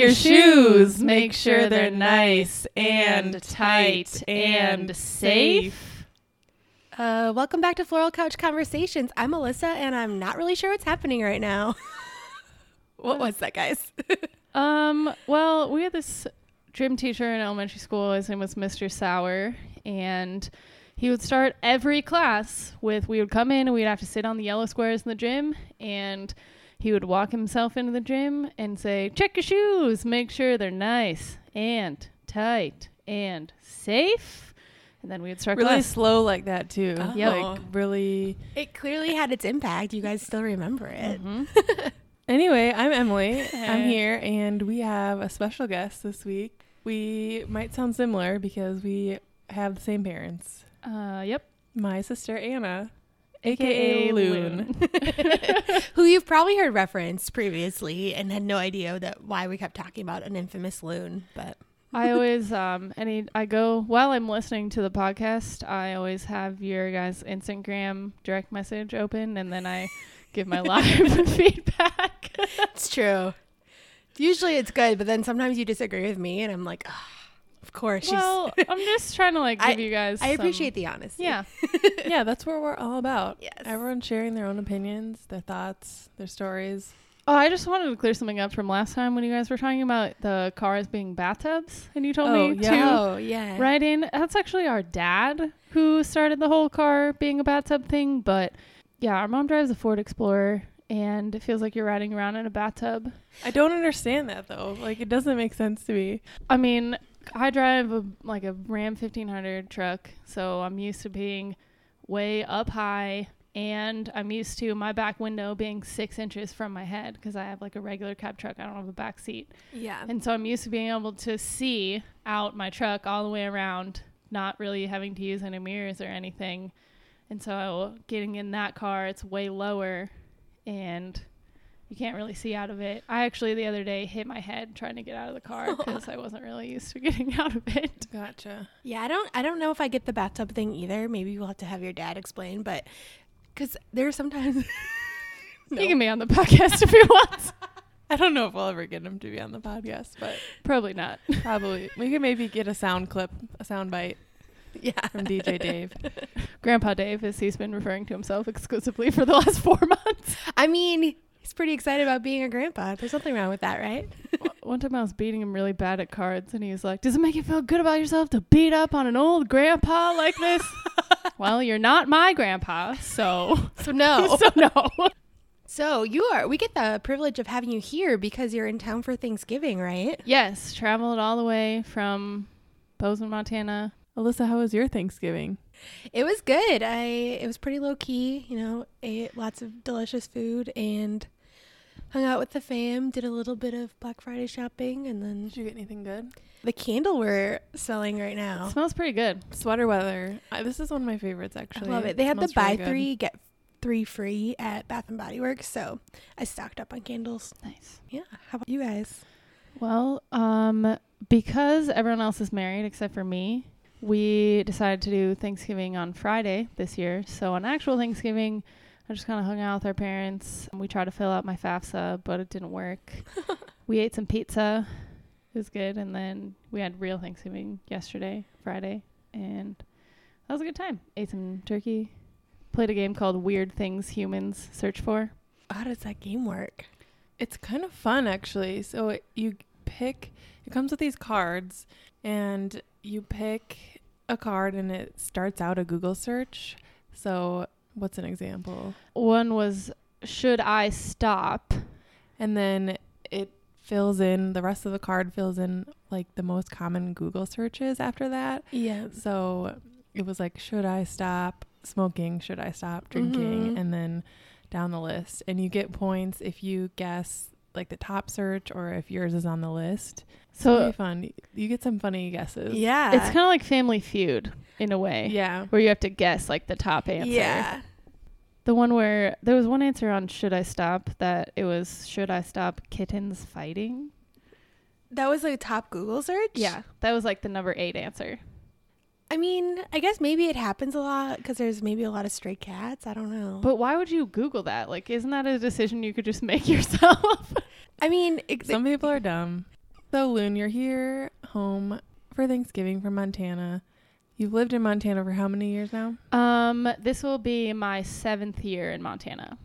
Your shoes. Make sure they're nice and tight and safe. Uh, welcome back to Floral Couch Conversations. I'm Melissa, and I'm not really sure what's happening right now. what was that, guys? Um, well, we had this gym teacher in elementary school. His name was Mr. Sauer, and he would start every class with we would come in and we'd have to sit on the yellow squares in the gym, and he would walk himself into the gym and say, "Check your shoes. Make sure they're nice and tight and safe." And then we would start really class. slow like that too. Oh. Like really. it clearly had its impact. You guys still remember it. Mhm. Anyway, I'm Emily. I'm here, and we have a special guest this week. We might sound similar because we have the same parents. Uh, yep. My sister Anna, AKA Loon. Who you've probably heard referenced previously and had no idea that why we kept talking about an infamous loon. But I always um any I go while I'm listening to the podcast, I always have your guys' Instagram direct message open and then I give my live feedback. it's true. Usually it's good, but then sometimes you disagree with me, and I'm like, ah, of course. she's- well, I'm just trying to like I- give you guys I some- appreciate the honesty. Yeah. yeah, that's what we're all about. Yes. Everyone sharing their own opinions, their thoughts, their stories. Oh, I just wanted to clear something up from last time when you guys were talking about the cars being bathtubs and you told Oh, me yeah. to Oh yeah. Right in. That's actually our dad who started the whole car being a bathtub thing. But yeah, our mom drives a Ford Explorer and it feels like you're riding around in a bathtub. I don't understand that though. Like it doesn't make sense to me. I mean, I drive a, like a Ram 1500 truck, so I'm used to being way up high. And I'm used to my back window being six inches from my head because I have like a regular cab truck. I don't have a back seat. Yeah. And so I'm used to being able to see out my truck all the way around, not really having to use any mirrors or anything. And so getting in that car, it's way lower and you can't really see out of it. I actually the other day hit my head trying to get out of the car because I wasn't really used to getting out of it. Gotcha. Yeah, I don't I don't know if I get the bathtub thing either. Maybe we'll have to have your dad explain, but cuz there's sometimes No. You can be on the podcast if you want. I don't know if we'll ever get him to be on the podcast, but Probably not. probably we could maybe get a sound clip, a sound bite yeah. from DJ Dave. Grandpa Dave, as he's been referring to himself exclusively for the last four months. I mean, he's pretty excited about being a grandpa. There's nothing wrong with that, right? One time I was beating him really bad at cards, and he was like, "Does it make you feel good about yourself to beat up on an old grandpa like this?" well, you're not my grandpa, so So no. so no. so you are we get the privilege of having you here because you're in town for Thanksgiving, right? yes, traveled all the way from Bozeman, Montana. Alyssa, how was your Thanksgiving? It was good. I it was pretty low key, you know, ate lots of delicious food and hung out with the fam, did a little bit of Black Friday shopping and then Did you get anything good? the candle we're selling right It now. smells pretty good. Sweater weather. I, this is one of my favorites actually. I love it. They had the buy really three get three free at Bath and Body Works, so I stocked up on candles. Nice. Yeah. How about you guys? Well, um, because everyone else is married except for me, we decided to do Thanksgiving on Friday this year. So on actual Thanksgiving, I just kind of hung out with our parents. We tried to fill out my FAFSA, but it didn't work. we ate some pizza. It was good. And then we had real Thanksgiving yesterday, Friday. And that was a good time. Ate some turkey. Played a game called Weird Things Humans Search For. How does that game work? It's kind of fun actually. So it, you pick. It comes with these cards, and you pick a card, and it starts out a Google search. So what's an example? One was Should I Stop? And then it fills in the rest of the card fills in like the most common Google searches after that. Yeah. So it was like, should I stop smoking? Should I stop drinking? Mhm. And then down the list. And you get points if you guess like the top search or if yours is on the list. It's So really fun. You get some funny guesses. Yeah. It's kind of like Family Feud in a way, Yeah. where you have to guess like the top answer. Yeah. The one where there was one answer on should I stop that it was should I stop kittens fighting? That was a top Google search? Yeah, that was like the number 8 answer. I mean, I guess maybe it happens a lot because there's maybe a lot of stray cats. I don't know. But why would you google that? Like isn't that a decision you could just make yourself? I mean, it, Some people are dumb. So, Loon, you're here home for Thanksgiving from Montana. You've lived in Montana for how many years now? Um, this will be my seventh year in Montana.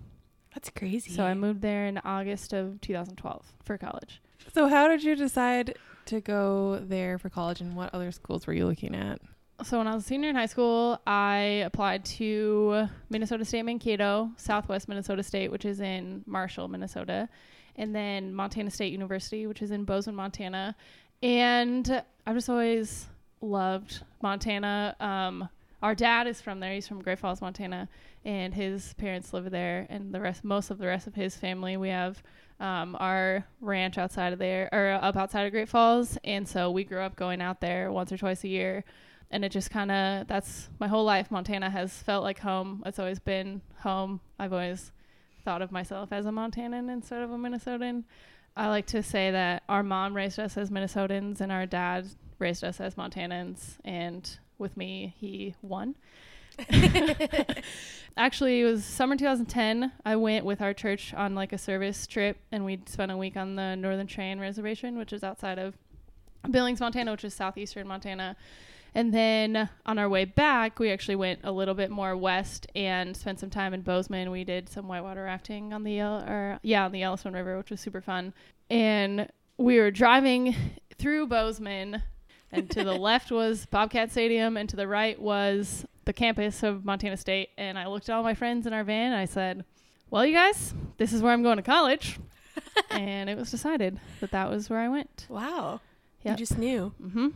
that's crazy. So I moved there in August of 2012 for college. So, how did you decide to go there for college and what other schools were you looking at? So when I was a senior in high school, I applied to Minnesota State Mankato, Southwest Minnesota State, which is in Marshall, Minnesota, and then Montana State University, which is in Bozeman, Montana. And I've just always loved Montana. Um, our dad is from there. He's from Great Falls, Montana, and his parents live there. And the rest, most of the rest of his family, we have um, our ranch outside of there, or up outside of Great Falls. And so we grew up going out there once or twice a year and it just kind of that's my whole life montana has felt like home it's always been home i've always thought of myself as a montanan instead of a minnesotan i like to say that our mom raised us as minnesotans and our dad raised us as montanans and with me he won actually it was summer 2010 i went with our church on like a service trip and we spent a week on the northern cheyenne reservation which is outside of billings montana which is southeastern montana and then on our way back, we actually went a little bit more west and spent some time in Bozeman. We did some whitewater rafting on the or yeah on the Yellowstone River, which was super fun. And we were driving through Bozeman, and to the left was Bobcat Stadium, and to the right was the campus of Montana State. And I looked at all my friends in our van, and I said, "Well, you guys, this is where I'm going to college." and it was decided that that was where I went. wow. Yep. You just knew. Mm-hmm.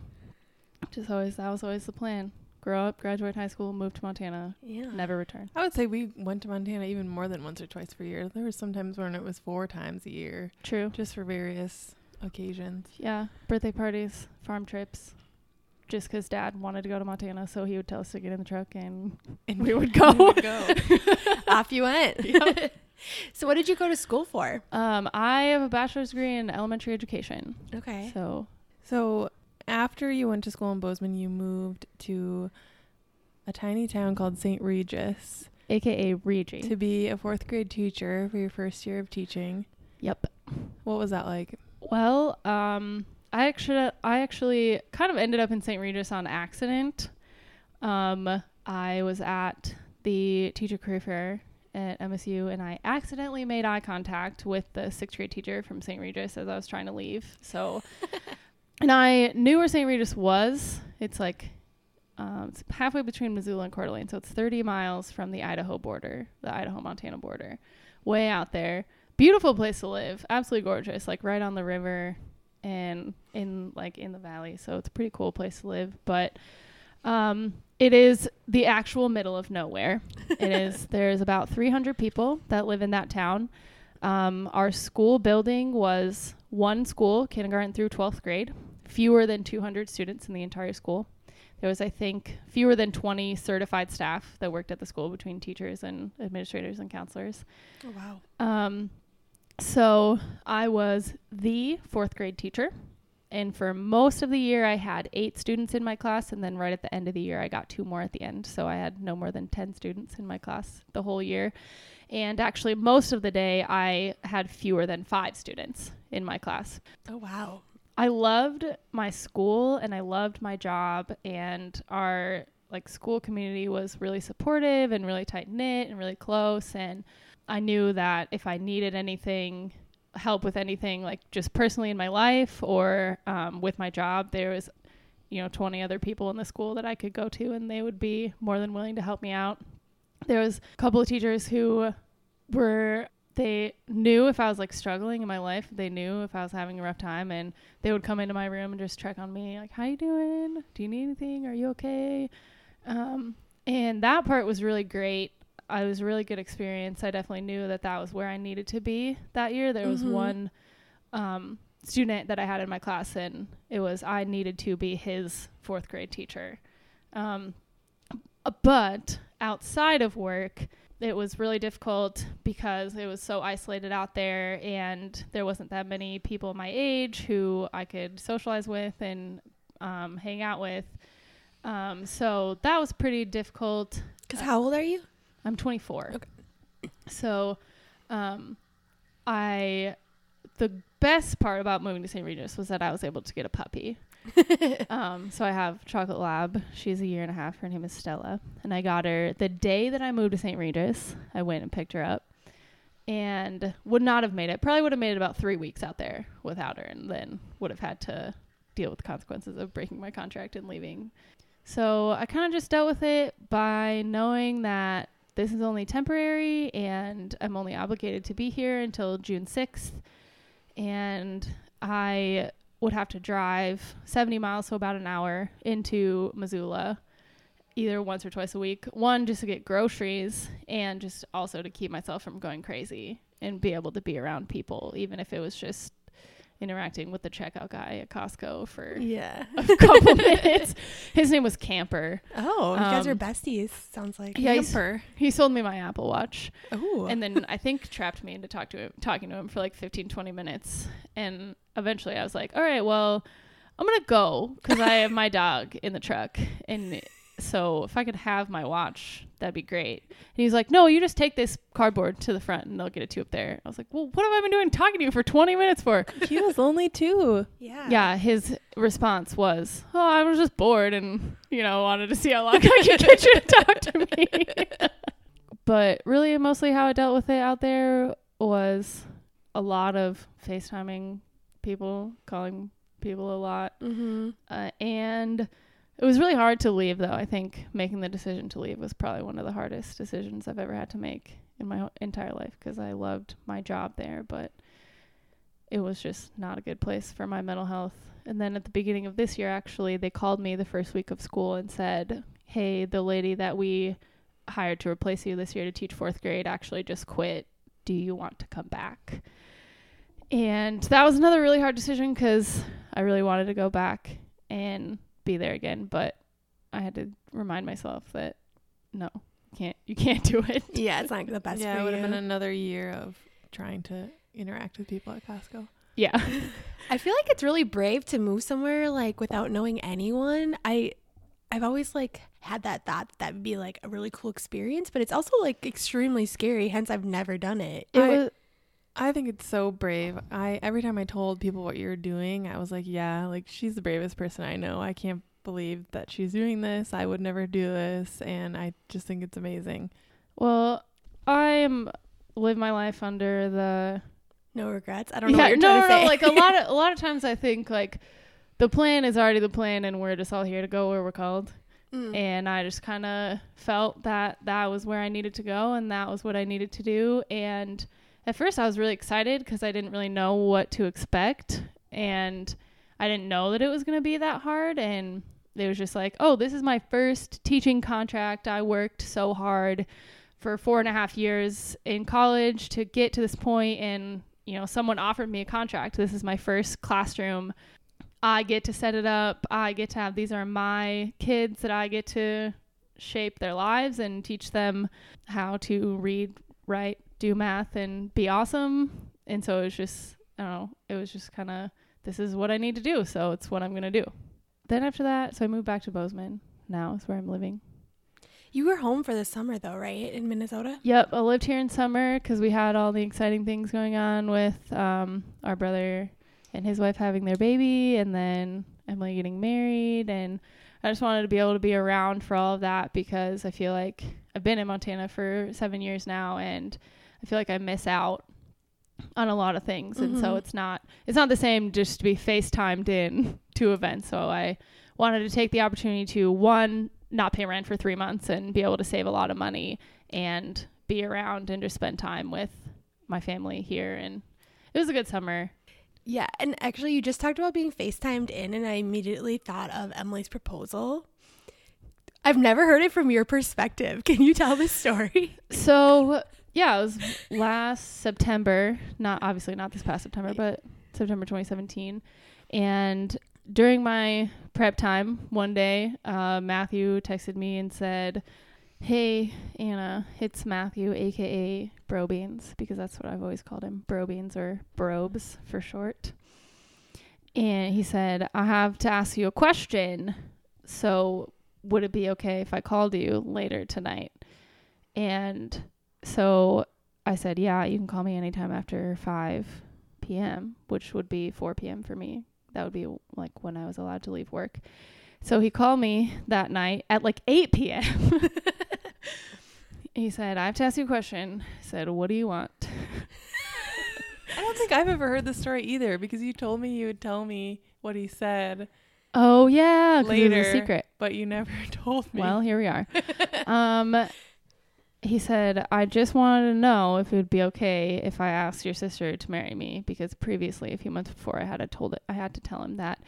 Just always that was always the plan. Grow up, graduate high school, move to Montana, Yeah. never return. I would say we went to Montana even more than once or twice per year. There were some times when it was four times a year, True. just for various occasions. Yeah, birthday parties, farm trips. Just because Dad wanted to go to Montana, so he would tell us to get in the truck, and And we would go. we would go. Off you went. Yep. so, what did you go to school for? um, I have a bachelor's degree in elementary education, Okay. so So after you went to school in Bozeman, you moved to a tiny town called St. Regis AKA Regi. to be a fourth grade teacher for your first year of teaching. Yep. What was that like? Well, um, I actually I actually kind of ended up in St. Regis on accident. Um, I was at the teacher career fair at MSU, and I accidentally made eye contact with the sixth grade teacher from St. Regis as I was trying to leave. So, and I knew where St. Regis was. It's like um, it's halfway between Missoula and Coeur d'Alene, so it's 30 miles from the Idaho border, the Idaho-Montana border, way out there. Beautiful place to live, absolutely gorgeous, like right on the river and in like in the valley. So it's a pretty cool place to live, but um, it is the actual middle of nowhere. it is. There's about 300 people that live in that town. Um, our school building was one school, kindergarten through 12th grade, fewer than 200 students in the entire school. There was, I think, fewer than 20 certified staff that worked at the school between teachers and administrators and counselors. Oh, wow. Um, so I was the fourth grade teacher. And for most of the year, I had eight students in my class. And then right at the end of the year, I got two more at the end. So I had no more than 10 students in my class the whole year. And actually, most of the day, I had fewer than five students in my class. Oh, wow. I loved my school and I loved my job and our like school community was really supportive and really tight knit and really close and I knew that if I needed anything help with anything like just personally in my life or um, with my job there was you know 20 other people in the school that I could go to and they would be more than willing to help me out. There was a couple of teachers who were they knew if I was like struggling in my life. They knew if I was having a rough time, and they would come into my room and just check on me, like, "How you doing? Do you need anything? Are you okay?" Um, and that part was really great. I was a really good experience. I definitely knew that that was where I needed to be that year. There was Mhm. one um, student that I had in my class, and it was I needed to be his fourth grade teacher. Um, but outside of work, it was really difficult because it was so isolated out there and there wasn't that many people my age who I could socialize with and um, hang out with. Um, so that was pretty difficult. Because how old are you? I'm 24. Okay. So um, I the best part about moving to St. Regis was that I was able to get a puppy. um, so I have Chocolate Lab. She's a year and a half. Her name is Stella, and I got her the day that I moved to St. Regis. I went and picked her up, and would not have made it. Probably would have made it about three weeks out there without her, and then would have had to deal with the consequences of breaking my contract and leaving. So I kind of just dealt with it by knowing that this is only temporary and I'm only obligated to be here until June 6th. And I would have to drive 70 miles, so about an hour, into Missoula either once or twice a week. One, just to get groceries, and just also to keep myself from going crazy and be able to be around people, even if it was just interacting with the checkout guy at Costco for yeah. a couple minutes. His name was Camper. Oh, you guys are Um, besties. Sounds like. Yeah, Camper. He sold me my Apple Watch Oh. and then I think trapped me into talk to him, talking to him for like 15, 20 minutes. And eventually I was like, all right, well, I'm going to go because I have my dog in the truck. And so if I could have my watch, that'd be great. And he's like, no, you just take this cardboard to the front and they'll get it to you up there. I was like, well, what have I been doing talking to you for 20 minutes for? He was only two. yeah. Yeah, his response was, "Oh, I was just bored and you know wanted to see how long I could get you to talk to me." but really, mostly how I dealt with it out there was a lot of FaceTiming people, calling people a lot, Mm-hmm. uh, and it was really hard to leave. Though I think making the decision to leave was probably one of the hardest decisions I've ever had to make in my entire life because I loved my job there, but it was just not a good place for my mental health. And then at the beginning of this year, actually, they called me the first week of school and said, Hey, the lady that we hired to replace you this year to teach fourth grade actually just quit. Do you want to come back? And that was another really hard decision because I really wanted to go back and be there again. But I had to remind myself that no, you can't, you can't do it. Yeah, it's not the best yeah, for it would you. have been another year of trying to interact with people at Costco. Yeah. I feel like it's really brave to move somewhere like without knowing anyone. I I've always like had that thought that would be like a really cool experience, but it's also like extremely scary, hence I've never done it. It I- was, I think it's so brave. I every time I told people what you're doing, I was like, yeah, like she's the bravest person I know. I can't believe that she's doing this. I would never do this, and I just think it's amazing. well, I am live my life under the No regrets. I don't know yeah, what you're no, trying no, to no. Like a lot of a lot of times, I think like the plan is already the plan, and we're just all here to go where we're called. Mm. And I just kind of felt that that was where I needed to go, and that was what I needed to do. And at first, I was really excited because I didn't really know what to expect, and I didn't know that it was going to be that hard. And it was just like, oh, this is my first teaching contract. I worked so hard for four and a half years in college to get to this point and you know someone offered me a contract this is my first classroom i get to set it up i get to have these are my kids that i get to shape their lives and teach them how to read write do math and be awesome and so it was just i don't know it was just kind of this is what i need to do so it's what i'm going to do then after that so i moved back to bozeman now is where i'm living You were home for the summer though, right? In Minnesota? Yep, I lived here in summer because we had all the exciting things going on with um, our brother and his wife having their baby, and then Emily getting married, and I just wanted to be able to be around for all of that because I feel like I've been in Montana for seven years now, and I feel like I miss out on a lot of things, and so Mhm. it's not it's not the same just to be FaceTimed in to events. So I wanted to take the opportunity to one not pay rent for three months and be able to save a lot of money and be around and just spend time with my family here and it was a good summer Yeah, and actually, you just talked about being FaceTimed in, and I immediately thought of Emily's proposal. I've never heard it from your perspective. Can you tell the story? so yeah it was last september not obviously not this past september but september 2017 and during my prep time one day uh, matthew texted me and said hey anna it's matthew aka brobeans because that's what i've always called him brobeans or brobes for short. And he said i have to ask you a question. So would it be okay if i called you later tonight? And so I said, yeah, you can call me anytime after 5 p.m., which would be 4 p.m. for me. That would be like when I was allowed to leave work. So he called me that night at like 8 p.m. he said, I have to ask you a question. I said, What do you want? I don't think I've ever heard this story either because you told me you would tell me what he said, Oh, yeah. 'cause it was a Later. secret. but you never told me. Well, here we are. um, he said, I just wanted to know if it would be okay if I asked your sister to marry me because previously, a few months before, I had to told it, I had to tell him that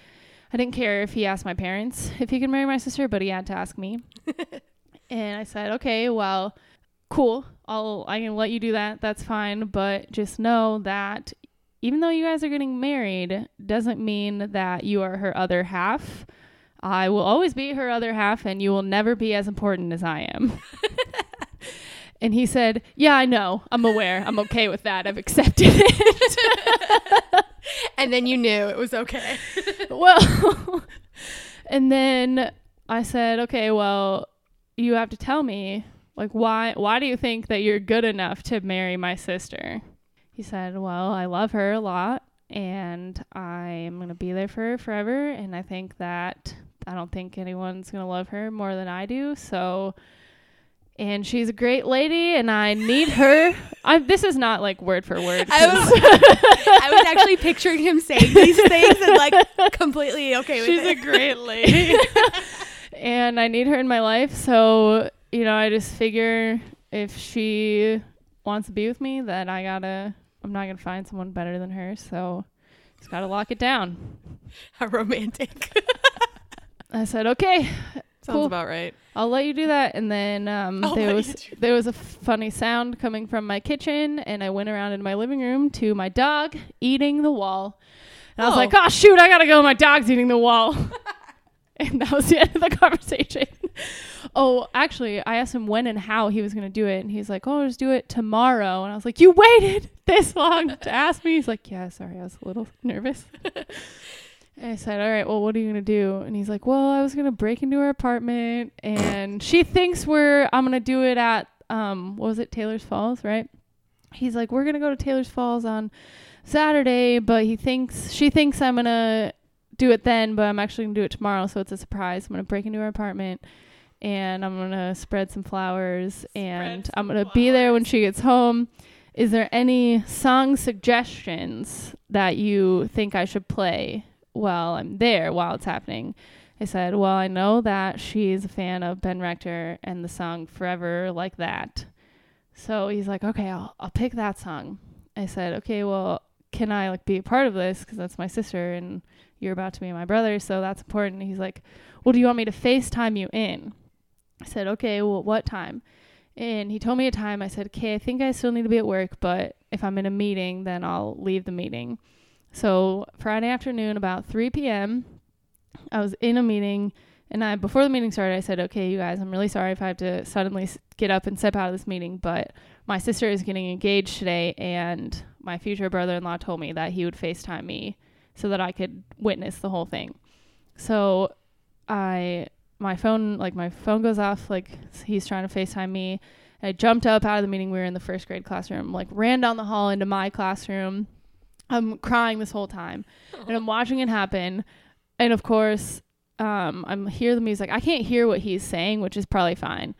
I didn't care if he asked my parents if he could marry my sister, but he had to ask me. and I said, okay, well, cool. I'll I can let you do that. That's fine, but just know that even though you guys are getting married, doesn't mean that you are her other half. I will always be her other half, and you will never be as important as I am. and he said, Yeah, I know. I'm aware. I'm okay with that. I've accepted it. and then you knew it was okay. well, and then I said, Okay, well, you have to tell me, like, why, why do you think that you're good enough to marry my sister? He said, Well, I love her a lot. And I am going to be there for her forever. And I think that I don't think anyone's going to love her more than I do. So, and she's a great lady, and I need her. I, this is not like word for word. I was, I was actually picturing him saying these things and like completely okay with She's it. a great lady. and I need her in my life. So, you know, I just figure if she wants to be with me, that I gotta, I'm not gonna find someone better than her. So, just gotta lock it down. How romantic. I said, okay, Sounds Cool. about right. I'll let you do that. And then um, I'll there was there was a funny sound coming from my kitchen, and I went around in my living room to my dog eating the wall. And I was Oh. like, "Oh shoot, I gotta go! My dog's eating the wall." and that was the end of the conversation. oh, actually, I asked him when and how he was gonna do it, and he's like, "Oh, just do it tomorrow." And I was like, "You waited this long to ask me?" He's like, "Yeah, sorry, I was a little nervous." And I said, "All right, well, what are you gonna do?" And he's like, "Well, I was gonna break into her apartment, and she thinks we're I'm gonna do it at um what was it Taylor's Falls, right?" He's like, "We're gonna go to Taylor's Falls on Saturday, but he thinks she thinks I'm gonna do it then, but I'm actually gonna do it tomorrow, so it's a surprise. I'm gonna break into her apartment." And I'm gonna spread some flowers, and Spread I'm gonna be there when she gets home. Is there any song suggestions that you think I should play while I'm there while it's happening. I said, Well, I know that she's a fan of Ben Rector and the song Forever Like That. So he's like, Okay, I'll, I'll pick that song. I said, Okay, well, can I like be a part of this? Because that's my sister and you're about to be my brother. So that's important. He's like, Well, do you want me to FaceTime you in? I said, Okay, well, what time? And he told me a time. I said, Okay, I think I still need to be at work, but if I'm in a meeting, then I'll leave the meeting. So Friday afternoon, about 3 p.m., I was in a meeting, and I before the meeting started, I said, "Okay, you guys, I'm really sorry if I have to suddenly get up and step out of this meeting, but my sister is getting engaged today, and my future brother-in-law told me that he would FaceTime me so that I could witness the whole thing." So I my phone like my phone goes off like he's trying to FaceTime me. I jumped up out of the meeting. We were in the first grade classroom, like ran down the hall into my classroom. I'm crying this whole time, and I'm watching it happen. And of course, um, I'm hear the music. I can't hear what he's saying, which is probably fine.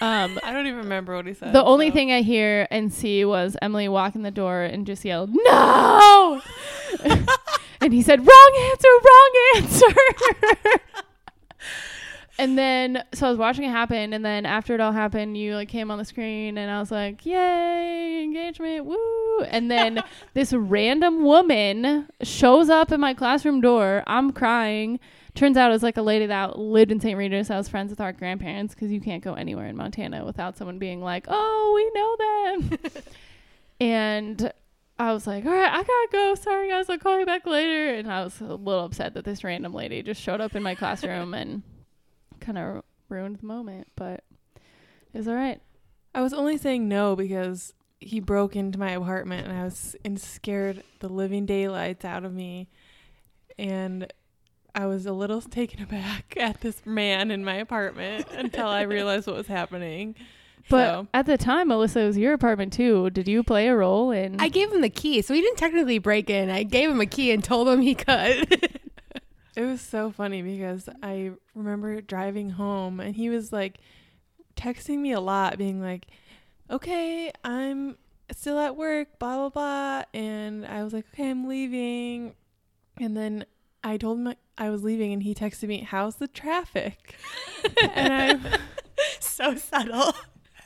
Um, I don't even remember what he said. the only so- thing I hear and see was Emily walk in the door and just yell, "No!" and he said, "Wrong answer, wrong answer." And then so I was watching it happen, and then after it all happened, you like came on the screen, and I was like, "Yay, engagement, woo!" And then this random woman shows up at my classroom door. I'm crying. Turns out it was like a lady that lived in St. Regis. I was friends with our grandparents because you can't go anywhere in Montana without someone being like, "Oh, we know them." and I was like, "All right, I gotta go. Sorry, guys, I'll call you back later." And I was a little upset that this random lady just showed up in my classroom and kind of ruined the moment, but it was all right. I was only saying no because he broke into my apartment and I was and scared the living daylights out of me. And I was a little taken aback at this man in my apartment until I realized what was happening. But So- at the time, Melissa, it was your apartment too. Did you play a role in? I gave him the key, so he didn't technically break in. I gave him a key and told him he could. It was so funny because I remember driving home and he was like texting me a lot, being like, okay, I'm still at work, blah, blah, blah. And I was like, okay, I'm leaving. And then I told him I was leaving and he texted me, how's the traffic? and I'm so subtle.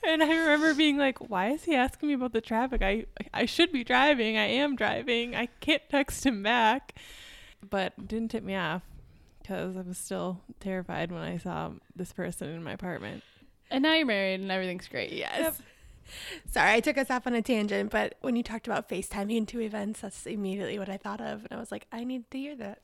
And I remember being like, "Why is he asking me about the traffic? I I should be driving. I am driving. I can't text him back." But didn't tip me off because I was still terrified when I saw this person in my apartment. and now you're married and everything's great. Yes. Sorry, I took us off on a tangent, but when you talked about FaceTiming to events, that's immediately what I thought of. And I was like, I need to hear that.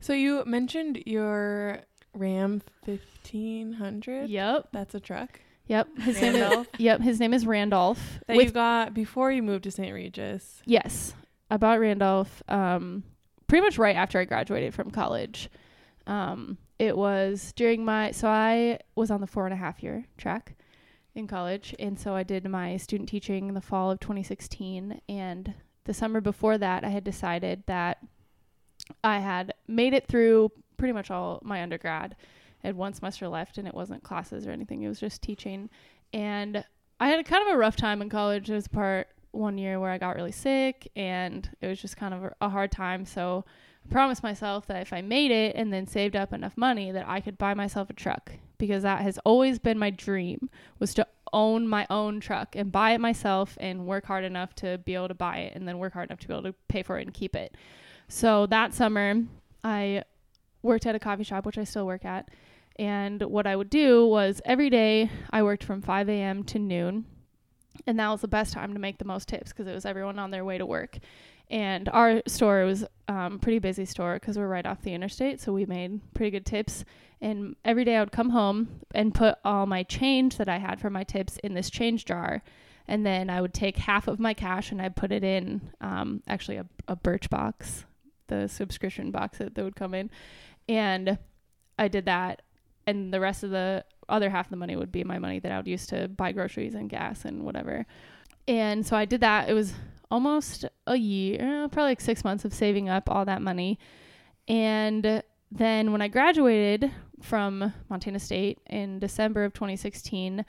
So you mentioned your Ram 1500. Yep. That's a truck. Yep. His name is, Randolph yep. His name is Randolph. that With- you got before you moved to St. Regis. Yes, I bought Randolph um, pretty much right after I graduated from college. Um, it was during my so I was on the four and a half year track in college, and so I did my student teaching in the fall of 2016. And the summer before that, I had decided that I had made it through pretty much all my undergrad. I had one semester left, and it wasn't classes or anything; it was just teaching. And I had kind of a rough time in college. There was a part one year where I got really sick and it was just kind of a, hard time. So I promised myself that if I made it and then saved up enough money that I could buy myself a truck because that has always been my dream was to own my own truck and buy it myself and work hard enough to be able to buy it and then work hard enough to be able to pay for it and keep it. So that summer I worked at a coffee shop which I still work at and what I would do was every day I worked from 5 a.m. to noon and that was the best time to make the most tips because it was everyone on their way to work. And our store was um, pretty busy store because we're right off the interstate so we made pretty good tips. And every day i would come home and put all my change that i had for my tips in this change jar. And then i would take half of my cash and i'd put it in um, actually a, a Birchbox the subscription box that, that would come in. And i did that and the rest of the other half of the money would be my money that I would use to buy groceries and gas and whatever. And so I did that. It was almost a year, probably like six months of saving up all that money. And then when I graduated from Montana State in December of 2016,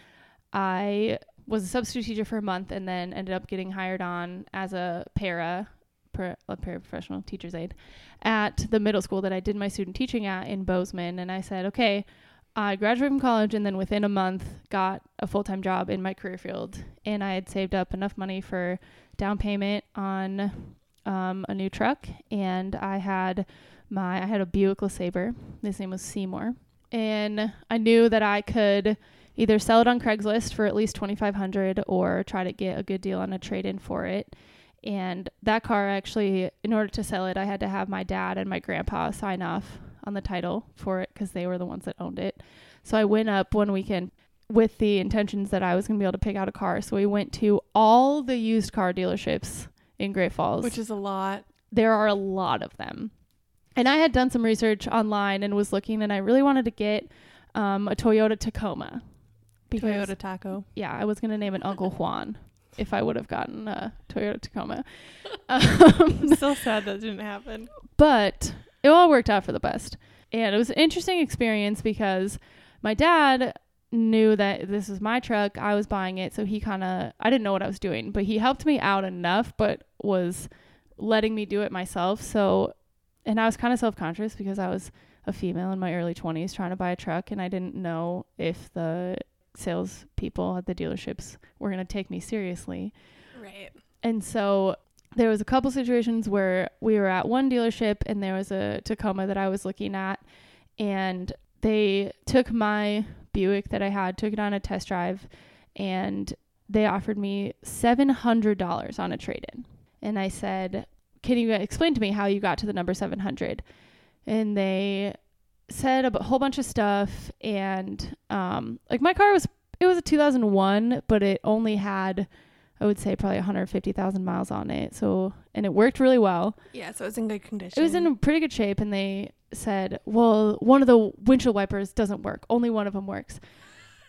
I was a substitute teacher for a month and then ended up getting hired on as a para, para a paraprofessional teacher's aide at the middle school that I did my student teaching at in Bozeman. And I said, okay, I graduated from college and then within a month got a full time job in my career field. And I had saved up enough money for down payment on um, a new truck. And I had my I had a Buick LeSabre. His name was Seymour. And I knew that I could either sell it on Craigslist for at least 2500 or try to get a good deal on a trade in for it. And that car actually in order to sell it, I had to have my dad and my grandpa sign off on the title for it because they were the ones that owned it. So I went up one weekend with the intentions that I was going to be able to pick out a car. So we went to all the used car dealerships in Great Falls. Which is a lot. there are a lot of them. And I had done some research online and was looking, and I really wanted to get um, a Toyota Tacoma. Because, Toyota Taco. Yeah, I was going to name it Uncle Juan if I would have gotten a Toyota Tacoma. Um, I'm still sad that didn't happen. but it all worked out for the best. And it was an interesting experience because my dad knew that this was my truck. I was buying it. So he kind of, I didn't know what I was doing, but he helped me out enough, but was letting me do it myself. So, and I was kind of self conscious because I was a female in my early 20s trying to buy a truck and I didn't know if the sales people at the dealerships were going to take me seriously. Right. And so there was a couple situations where we were at one dealership and there was a Tacoma that I was looking at and they took my Buick that I had, took it on a test drive and they offered me $700 on a trade-in. And I said, "Can you explain to me how you got to the number 700?" And they said a whole bunch of stuff and um like my car was it was a 2001 but it only had I would say probably 150,000 miles on it. So, and it worked really well. Yeah, so it was in good condition. It was in pretty good shape. And they said, well, one of the windshield wipers doesn't work. Only one of them works.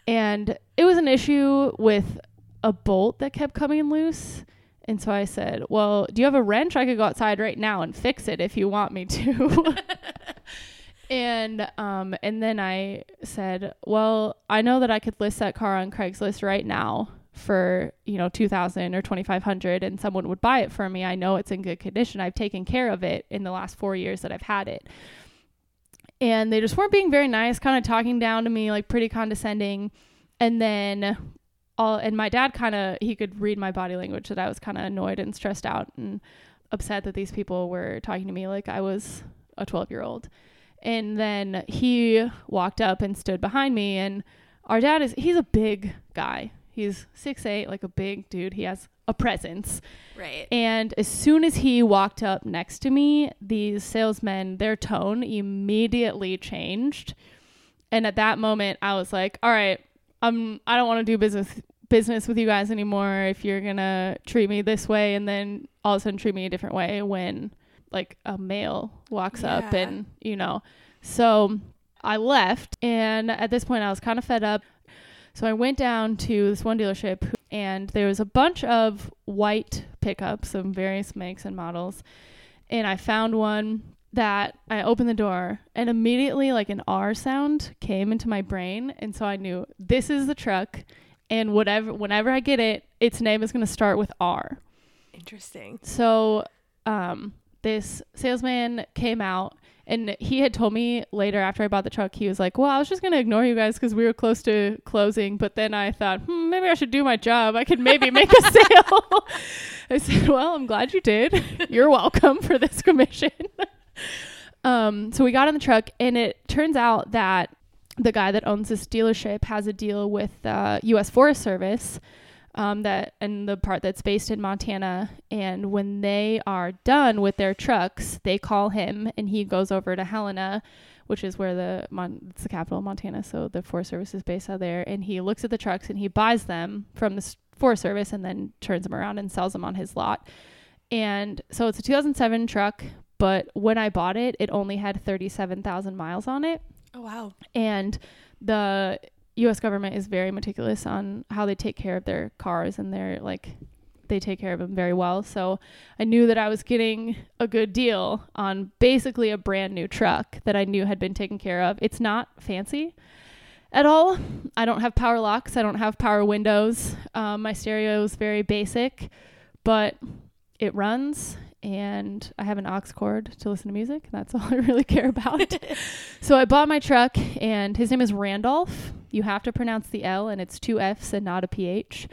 And it was an issue with a bolt that kept coming loose. And so I said, Well, do you have a wrench? I could go outside right now and fix it if you want me to. and um and then I said, Well, I know that I could list that car on Craigslist right now for, you know, two thousand or twenty five hundred and someone would buy it for me. I know it's in good condition. I've taken care of it in the last four years that I've had it. And they just weren't being very nice, kind of talking down to me, like pretty condescending. And then all and my dad kind of he could read my body language that I was kind of annoyed and stressed out and upset that these people were talking to me like I was a 12 year old. And then he walked up and stood behind me and our dad is he's a big guy. He's six eight, like a big dude. He has a presence. Right. And as soon as he walked up next to me, these salesmen, their tone immediately changed. And at that moment, I was like, "All right, I'm I don't want to do business business with you guys anymore if you're going to treat me this way and then all of a sudden treat me a different way when like a male walks up and, you know. So, I left and at this point I was kind of fed up. So I went down to this one dealership and there was a bunch of white pickups of various makes and models. And I found one that I opened the door and immediately like an R sound came into my brain and so I knew this is the truck and whatever whenever I get it its name is going to start with R. Interesting. So um this salesman came out and he had told me later after I bought the truck, he was like, Well, I was just going to ignore you guys because we were close to closing. But then I thought, hmm, maybe I should do my job. I could maybe make a sale. I said, Well, I'm glad you did. You're welcome for this commission. um, so we got in the truck, and it turns out that the guy that owns this dealership has a deal with uh, U.S. Forest Service um, that and the part that's based in Montana. And when they are done with their trucks, they call him, and he goes over to Helena, which is where the Mon- it's the capital of Montana. So the Forest Service is based out there, and he looks at the trucks and he buys them from the Forest Service and then turns them around and sells them on his lot. And so it's a 2007 truck, but when I bought it, it only had 37,000 miles on it Oh wow. and the US government is very meticulous on how they take care of their cars and they're like they take care of them very well. So I knew that I was getting a good deal on basically a brand new truck that I knew had been taken care of. It's not fancy at all. I don't have power locks. I don't have power windows. Um, my stereo is very basic, but it runs and I have an aux cord to listen to music. That's all I really care about. so I bought my truck and his name is Randolph. You have to pronounce the L and it's two F's and not a PH.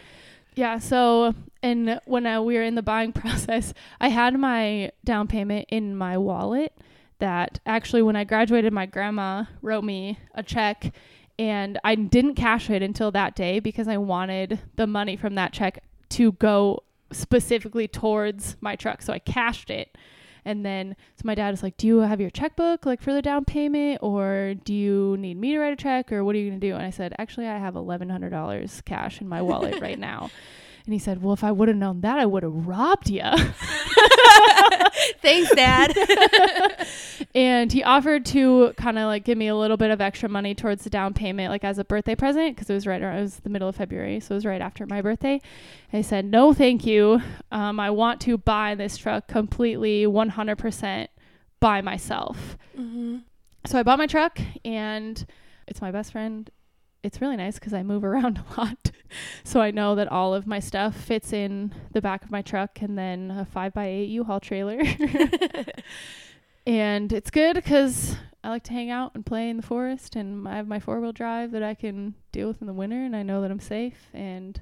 Yeah, so and when I, we were in the buying process, I had my down payment in my wallet that actually when I graduated my grandma wrote me a check and I didn't cash it until that day because I wanted the money from that check to go specifically towards my truck. So I cashed it. And then, so my dad was like, Do you have your checkbook like for the down payment or do you need me to write a check or what are you going to do? And I said, Actually, I have $1,100 cash in my wallet right now. And he said, Well, if I would have known that, I would have robbed you. Thanks, Dad. and he offered to kind of like give me a little bit of extra money towards the down payment, like as a birthday present, because it was right around, it was the middle of February, so it was right after my birthday. I said, no, thank you. Um, I want to buy this truck completely, 100% by myself. mm-hmm. So I bought my truck, and it's my best friend. It's really nice because I move around a lot. so I know that all of my stuff fits in the back of my truck and then a 5 by 8 U-Haul trailer. and it's good because I like to hang out and play in the forest, and I have my four wheel drive that I can deal with in the winter, and I know that I'm safe. And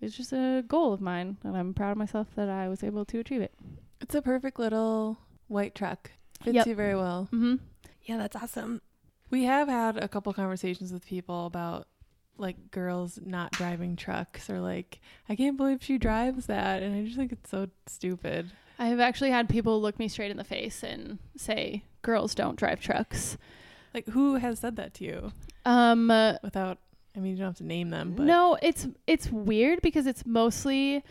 it's just a goal of mine, and I'm proud of myself that I was able to achieve it. It's a perfect little white truck. Fits Yep. you very well. Mm-hmm. Yeah, that's awesome. We have had a couple conversations with people about like girls not driving trucks or like I can't believe she drives that and I just think it's so stupid. I have actually had people look me straight in the face and say, "Girls don't drive trucks." Like who has said that to you Um, uh, without I mean you don't have to name them, but no, it's it's weird because it's mostly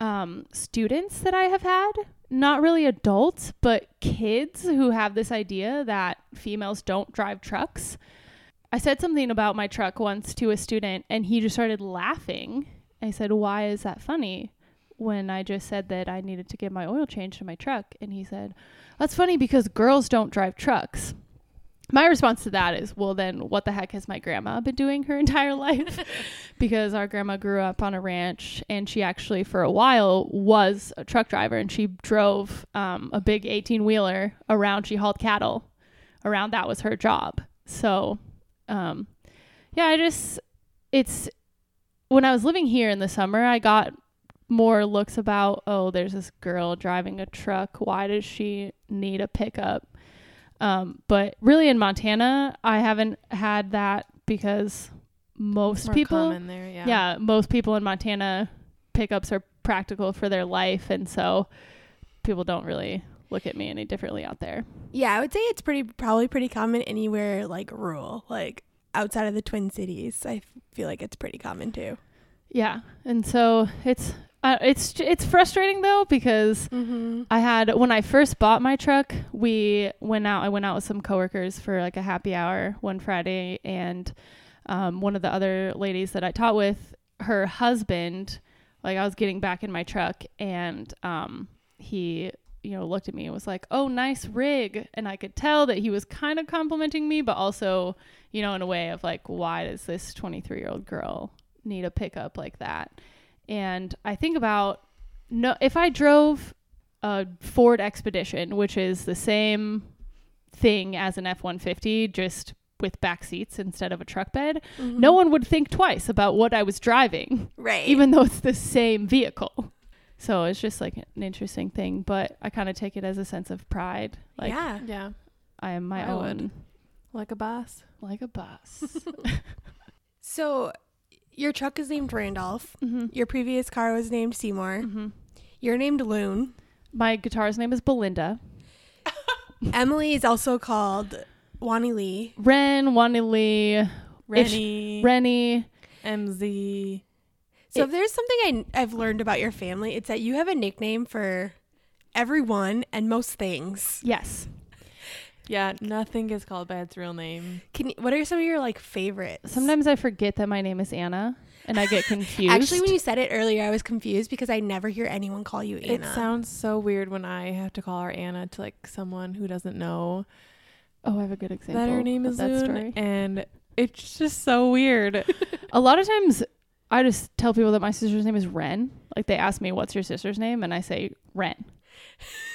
um, students that I have had, not really adults, but kids who have this idea that females don't drive trucks. I said something about my truck once to a student and he just started laughing. I said, Why is that funny? When I just said that I needed to get my oil changed to my truck. And he said, That's funny because girls don't drive trucks. My response to that is, Well, then what the heck has my grandma been doing her entire life? because our grandma grew up on a ranch and she actually, for a while, was a truck driver and she drove um, a big 18 wheeler around. She hauled cattle around. That was her job. So um, yeah, I just it's when I was living here in the summer, I got more looks about oh, there's this girl driving a truck. Why does she need a pickup? Um, but really in Montana, I haven't had that because most More people common there, yeah. yeah, most people in Montana pickups are practical for their life and so people don't really look at me any differently out there. Yeah, I would say it's pretty probably pretty common anywhere like rural, like outside of the Twin Cities. I feel like it's pretty common too. Yeah, and so it's uh, it's it's frustrating though because Mm-hmm. I had when I first bought my truck, we went out. I went out with some coworkers for like a happy hour one Friday, and um, one of the other ladies that I taught with, her husband, like I was getting back in my truck, and um, he you know looked at me and was like, "Oh, nice rig," and I could tell that he was kind of complimenting me, but also you know in a way of like, why does this 23 year old girl need a pickup like that? And I think about no, if I drove a Ford Expedition, which is the same thing as an F 150, just with back seats instead of a truck bed, no mm-hmm. one would think twice about what I was driving, right. even though it's the same vehicle. So it's just like an interesting thing, but I kind of take it as a sense of pride. Like yeah. Yeah. I am my I own, would. Like a boss. like a boss. So your truck is named Randolph. hmm Your previous car was named Seymour. hmm You're named Loon. My guitar's name is Belinda. Emily is also called Wani Lee. Ren, Wanili, Rennie. Rennie. MZ. So It- if there's something I, I've learned about your family, it's that you have a nickname for everyone and most things. Yes. Yeah, nothing gets called by its real name. Can what are some of your like favorites? Sometimes I forget that my name is Anna and I get confused. Actually, when you said it earlier, I was confused because I never hear anyone call you Anna. It sounds so weird when I have to call her Anna to like someone who doesn't know oh, I have a good example. that her name is that Loon, story. and it's just so weird. A lot of times I just tell people that my sister's name is Ren. Like they ask me, what's your sister's name? And I say Ren.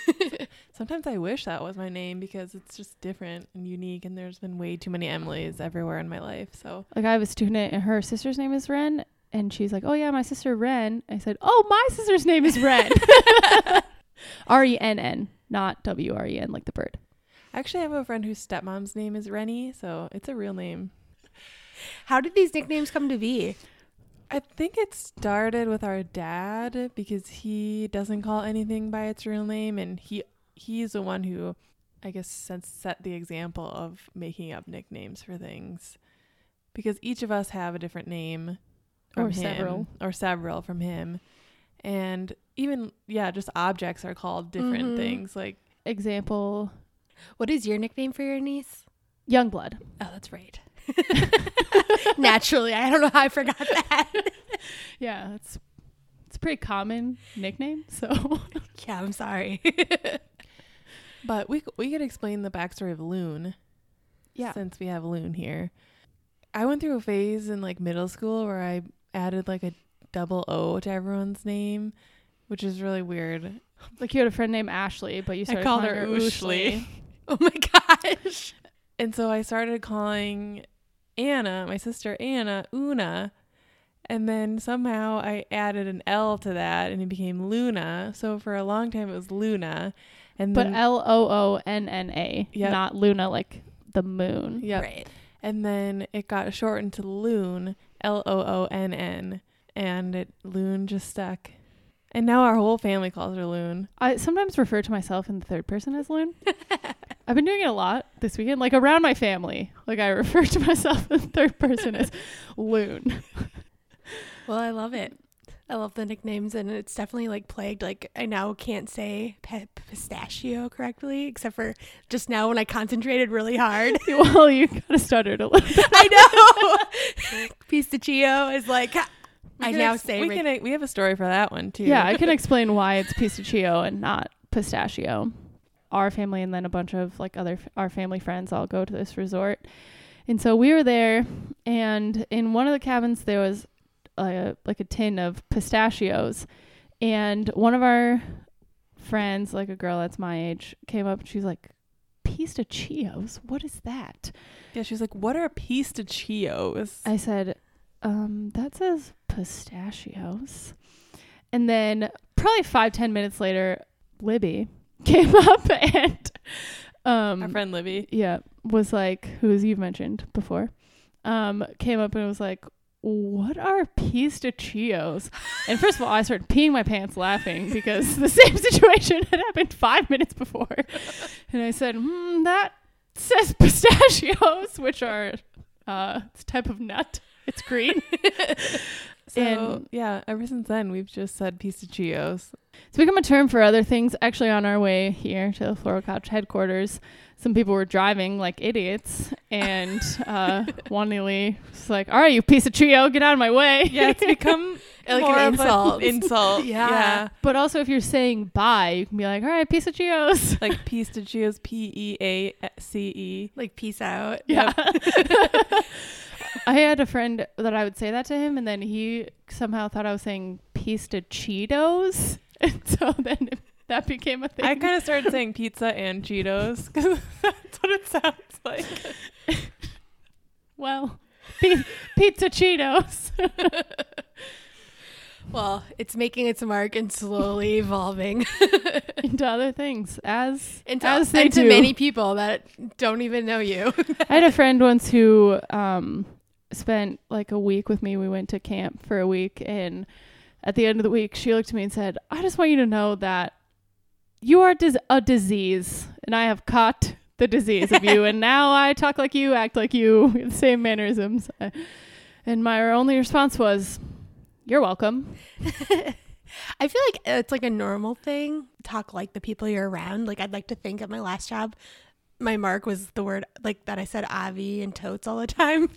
Sometimes I wish that was my name because it's just different and unique, and there's been way too many Emilys everywhere in my life. So Like I have a student and her sister's name is Ren. And she's like, oh, yeah, my sister Ren. I said, oh, my sister's name is Ren. R E N N, not W R E N, like the bird. Actually, I actually have a friend whose stepmom's name is Rennie, so it's a real name. How did these nicknames come to be? I think it started with our dad because he doesn't call anything by its real name, and he he's the one who, I guess, set set the example of making up nicknames for things, because each of us have a different name, Or him, several. or several from him, and even yeah, just objects are called different Mhm. things. Like Example, What is your nickname for your niece? Youngblood. Oh, that's right. Naturally, I don't know how I forgot that. Yeah, it's it's a pretty common nickname. So yeah, I'm sorry. But we we could explain the backstory of Loon. Yeah. Since we have Loon here, I went through a phase in like middle school where I added like a double O to everyone's name, which is really weird. like you had a friend named Ashley, but you started called calling her Ooshley. Oh my gosh. And so I started calling Anna, my sister Anna, Una. And then somehow I added an L to that and it became Luna. So for a long time it was Luna. And But L O O N N A, Yep. not Luna like the moon. Yep. Right. And then it got shortened to Loon, L O O N N, and it Loon just stuck. And now our whole family calls her Loon. I sometimes refer to myself in the third person as Loon. I've been doing it a lot this weekend, like around my family. Like I refer to myself in third person as Loon. Well, I love it. I love the nicknames, and it's definitely like plagued. Like I now can't say pe- pistachio correctly, except for just now when I concentrated really hard. well, you kind of stuttered a little. bit. I know pistachio is like We I can now ex- say we reg- can we have a story for that one too. Yeah, I can explain why it's pistachio and not pistachio. Our family and then a bunch of like other f- our family friends all go to this resort, and so we were there, and in one of the cabins there was a, like a tin of pistachios, and one of our friends, like a girl that's my age, came up and she's like, "Pistachios? What is that?" yeah. She's like, "What are pistachios?" I said, um, that says pistachios. And then probably five, ten minutes later, Libby came up and um Our friend Libby. yeah, was like, who as you've mentioned before, um, came up and was like, What are pistachios? And first of all, I started peeing my pants laughing because the same situation had happened five minutes before. And I said, hmm, that says pistachios, which are uh it's a type of nut. It's green. So And- yeah, ever since then we've just said pistachios. It's become a term for other things. Actually, on our way here to the Floral Couch headquarters, some people were driving like idiots, and uh, Wanili was like, "All right, you piece of trio, get out of my way." Yeah, it's become Like more an of insult. An insult. Yeah. yeah. But also, if you're saying bye, you can be like, "All right, piece of trios." Like piece of pistachios, P E A C E. like peace out. Yeah. I had a friend that I would say that to him, and then he somehow thought I was saying piece of Cheetos, and so then that became a thing. I kind of started saying pizza and Cheetos because that's what it sounds like. well, pi- pizza Cheetos. Well, it's making its mark and slowly evolving into other things as into, as they into do. many people that don't even know you. I had a friend once who um spent like a week with me. We went to camp for a week and at the end of the week she looked at me and said, "I just want you to know that you are dis- a disease and I have caught the disease of you and now I talk like you, act like you, the same mannerisms." Uh, And my only response was, "You're welcome." I feel like it's like a normal thing. Talk like the people you're around. Like I'd like to think at my last job, my mark was the word like that. I said Avi and totes all the time,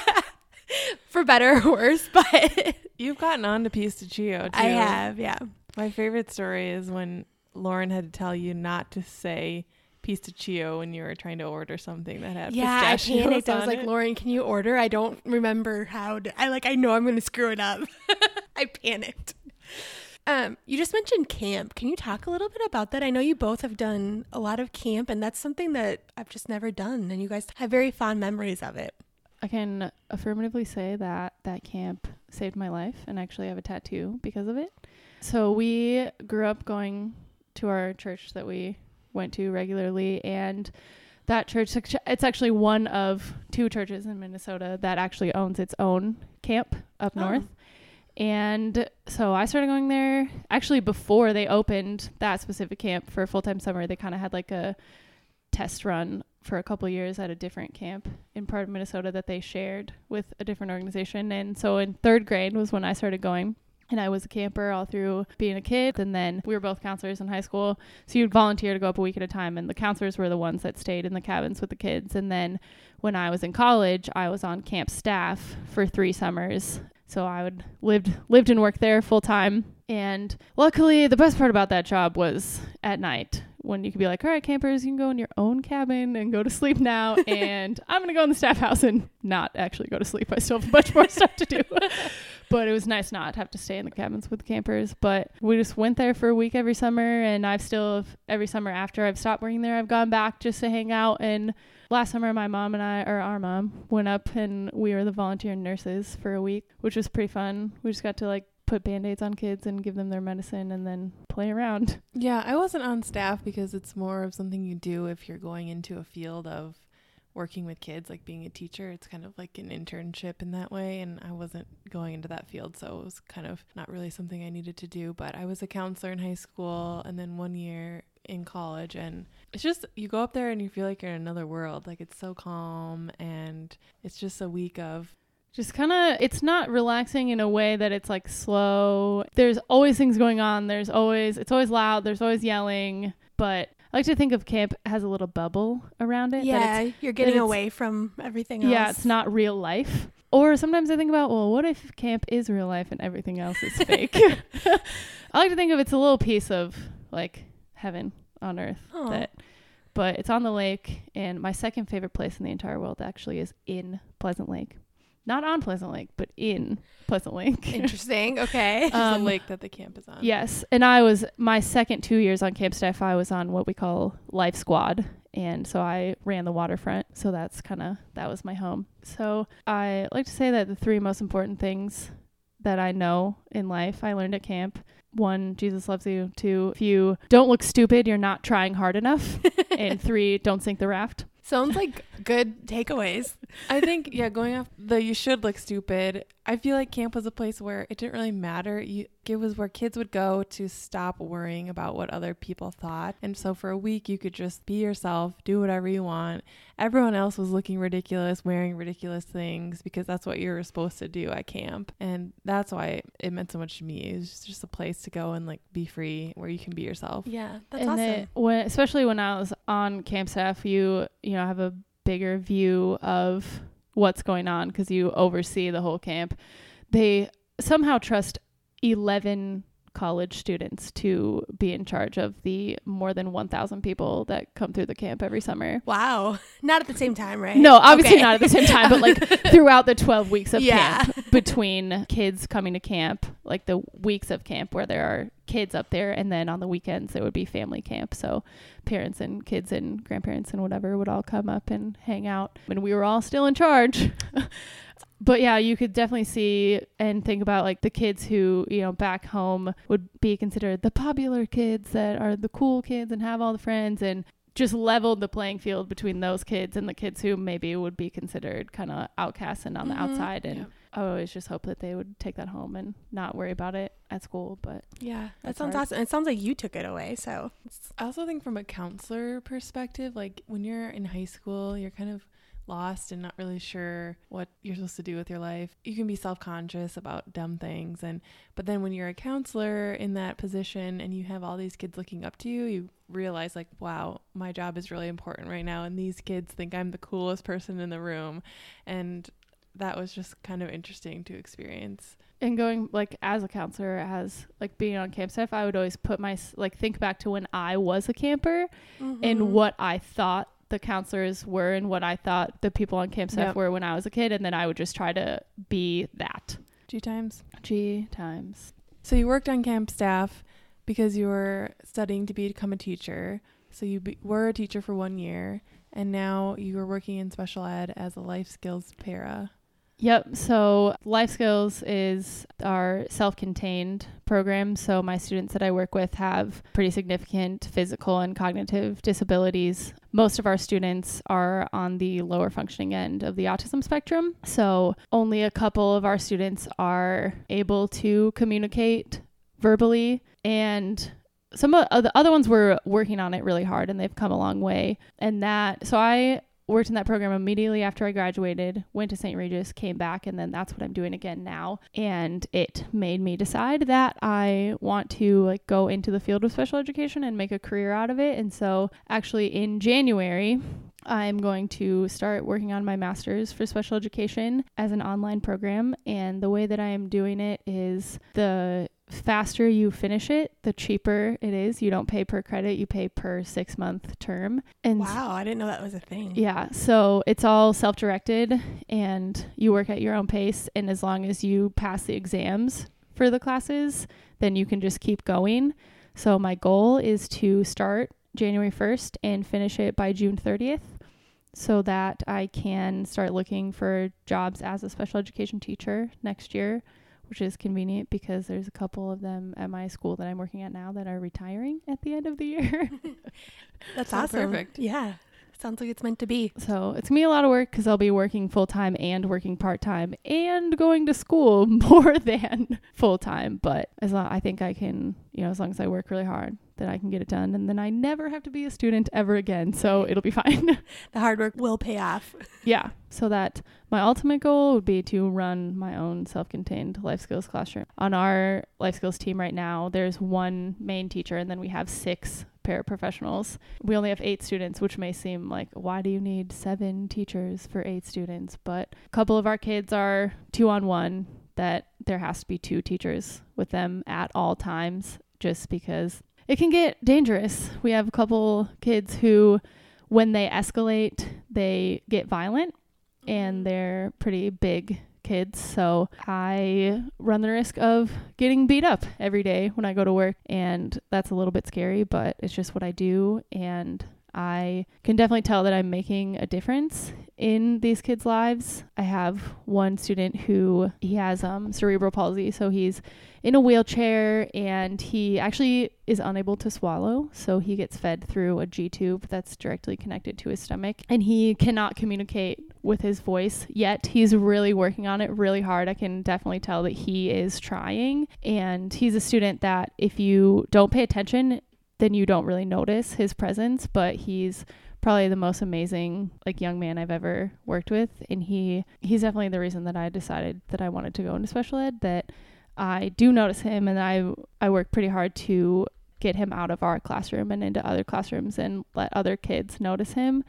for better or worse. But You've gotten on to pistachio too. I have, yeah. My favorite story is when Lauren had to tell you not to say pistachio when you were trying to order something that had Yeah, I pistachios panicked. I was like, it. Lauren, can you order? I don't remember how. To, I like. I know I'm going to screw it up. I panicked. Um, you just mentioned camp. Can you talk a little bit about that? I know you both have done a lot of camp, and that's something that I've just never done, and you guys have very fond memories of it. I can affirmatively say that that camp saved my life and actually I have a tattoo because of it. So we grew up going to our church that we went to regularly and that church it's actually one of two churches in Minnesota that actually owns its own camp up Oh. north. And so I started going there actually before they opened that specific camp for full time summer. They kind of had like a test run for a couple years at a different camp in part of Minnesota that they shared with a different organization. And so in third grade was when I started going. And I was a camper all through being a kid. And then we were both counselors in high school. So you'd volunteer to go up a week at a time. And the counselors were the ones that stayed in the cabins with the kids. And then when I was in college, I was on camp staff for three summers. So I would lived lived and worked there full time. And luckily, the best part about that job was at night when you could be like, "All right, campers, you can go in your own cabin and go to sleep now." and I'm gonna go in the staff house and not actually go to sleep. I still have a bunch more stuff to do. but it was nice not to have to stay in the cabins with the campers. But we just went there for a week every summer, and I've still every summer after I've stopped working there, I've gone back just to hang out and last summer my mom and I or our mom went up and we were the volunteer nurses for a week, which was pretty fun. We just got to like put band-aids on kids and give them their medicine and then play around. Yeah, I wasn't on staff because it's more of something you do if you're going into a field of working with kids, like being a teacher. It's kind of like an internship in that way. And I wasn't going into that field, so it was kind of not really something I needed to do. But I was a counselor in high school and then one year in college. And it's just, you go up there and you feel like you're in another world. Like it's so calm and it's just a week of just kind of it's not relaxing in a way that it's like slow there's always things going on there's always it's always loud there's always yelling but i like to think of camp as a little bubble around it that Yeah, it's, you're getting it's- away from everything else. yeah it's not real life or sometimes i think about well what if camp is real life and everything else is fake i like to think of it's a little piece of like heaven on earth Aw. that but it's on the lake and my second favorite place in the entire world actually is in pleasant lake not on pleasant lake but in pleasant lake Interesting. Okay. the Um, lake that the camp is on. yes and i was my second two years on camp staff i was on what we call life squad and so i ran the waterfront so that's kind of that was my home so i like to say that the three most important things that i know in life i learned at camp one jesus loves you two if you don't look stupid you're not trying hard enough and three don't sink the raft Sounds like good takeaways. I think yeah, going off the you should look stupid. I feel like camp was a place where it didn't really matter. You it was where kids would go to stop worrying about what other people thought. And so for a week you could just be yourself, do whatever you want. Everyone else was looking ridiculous, wearing ridiculous things because that's what you were supposed to do at camp. And that's why it meant so much to me. It was just a place to go and like be free where you can be yourself. Yeah, that's and awesome. it- when, especially when I was on camp staff, you you know have a bigger view of what's going on because you oversee the whole camp. They somehow trust eleven college students to be in charge of the more than 1000 people that come through the camp every summer. wow. Not at the same time, right? No, obviously Okay. not at the same time, but like throughout the 12 weeks of Yeah. camp between kids coming to camp, like the weeks of camp where there are kids up there, and then on the weekends it would be family camp. So parents and kids and grandparents and whatever would all come up and hang out, and we were all still in charge. But yeah, you could definitely see and think about like the kids who, you know, back home would be considered the popular kids that are the cool kids and have all the friends and just leveled the playing field between those kids and the kids who maybe would be considered kind of outcasts and on Mhm. the outside. And Yeah. I always just hope that they would take that home and not worry about it at school. But Yeah, that sounds hard. awesome. It sounds like you took it away. So I also think from a counselor perspective, like when you're in high school, you're kind of lost and not really sure what you're supposed to do with your life. You can be self-conscious about dumb things and but then when you're a counselor in that position and you have all these kids looking up to you, you realize like, wow, my job is really important right now and these kids think I'm the coolest person in the room. And that was just kind of interesting to experience. and going like as a counselor, as like being on camp staff, I would always put my like think back to when I was a camper Mhm. and what I thought the counselors were and what I thought the people on camp staff Yep. were when I was a kid, and then I would just try to be that. G times. G times. So you worked on camp staff because you were studying to become a teacher. So you be, were a teacher for one year, and now you are working in special ed as a life skills para. Yep. So Life Skills is our self contained program. So my students that I work with have pretty significant physical and cognitive disabilities. Most of our students are on the lower functioning end of the autism spectrum. So only a couple of our students are able to communicate verbally and some of the other ones were working on it really hard and they've come a long way and that so i worked in that program immediately after I graduated, went to St. Regis, came back, and then that's what I'm doing again now. And it made me decide that I want to like go into the field of special education and make a career out of it. And so actually in January, I'm going to start working on my master's for special education as an online program. And the way that I am doing it is the faster you finish it, the cheaper it is. You don't pay per credit, you pay per six month term. And wow, I didn't know that was a thing. yeah, so it's all self directed and you work at your own pace. And as long as you pass the exams for the classes, then you can just keep going. So my goal is to start January 1st and finish it by June 30th so that I can start looking for jobs as a special education teacher next year, which is convenient because there's a couple of them at my school that I'm working at now that are retiring at the end of the year. That's So awesome. perfect. Yeah. Sounds like it's meant to be. So it's gonna be a lot of work because I'll be working full time and working part time and going to school more than full time. But as long I think I can, you know, as long as I work really hard, that I can get it done and then I never have to be a student ever again. So it'll be fine. The hard work will pay off. yeah. So that my ultimate goal would be to run my own self-contained life skills classroom. On our life skills team right now, there's one main teacher and then we have six paraprofessionals. We only have 8 students, which may seem like why do you need 7 teachers for 8 students? But a couple of our kids are 2 on 1 that there has to be two teachers with them at all times just because it can get dangerous. We have a couple kids who when they escalate, they get violent and they're pretty big kids. So I run the risk of getting beat up every day when I go to work. And that's a little bit scary, but it's just what I do. And I can definitely tell that I'm making a difference in these kids' lives. I have one student who he has um, cerebral palsy, so he's in a wheelchair and he actually is unable to swallow. So he gets fed through a G tube that's directly connected to his stomach, and he cannot communicate with his voice yet. He's really working on it really hard. I can definitely tell that he is trying, and he's a student that if you don't pay attention then you don't really notice his presence, but he's probably the most amazing like young man I've ever worked with and he he's definitely the reason that I decided that I wanted to go into special ed that I do notice him and I I work pretty hard to get him out of our classroom and into other classrooms and let other kids notice him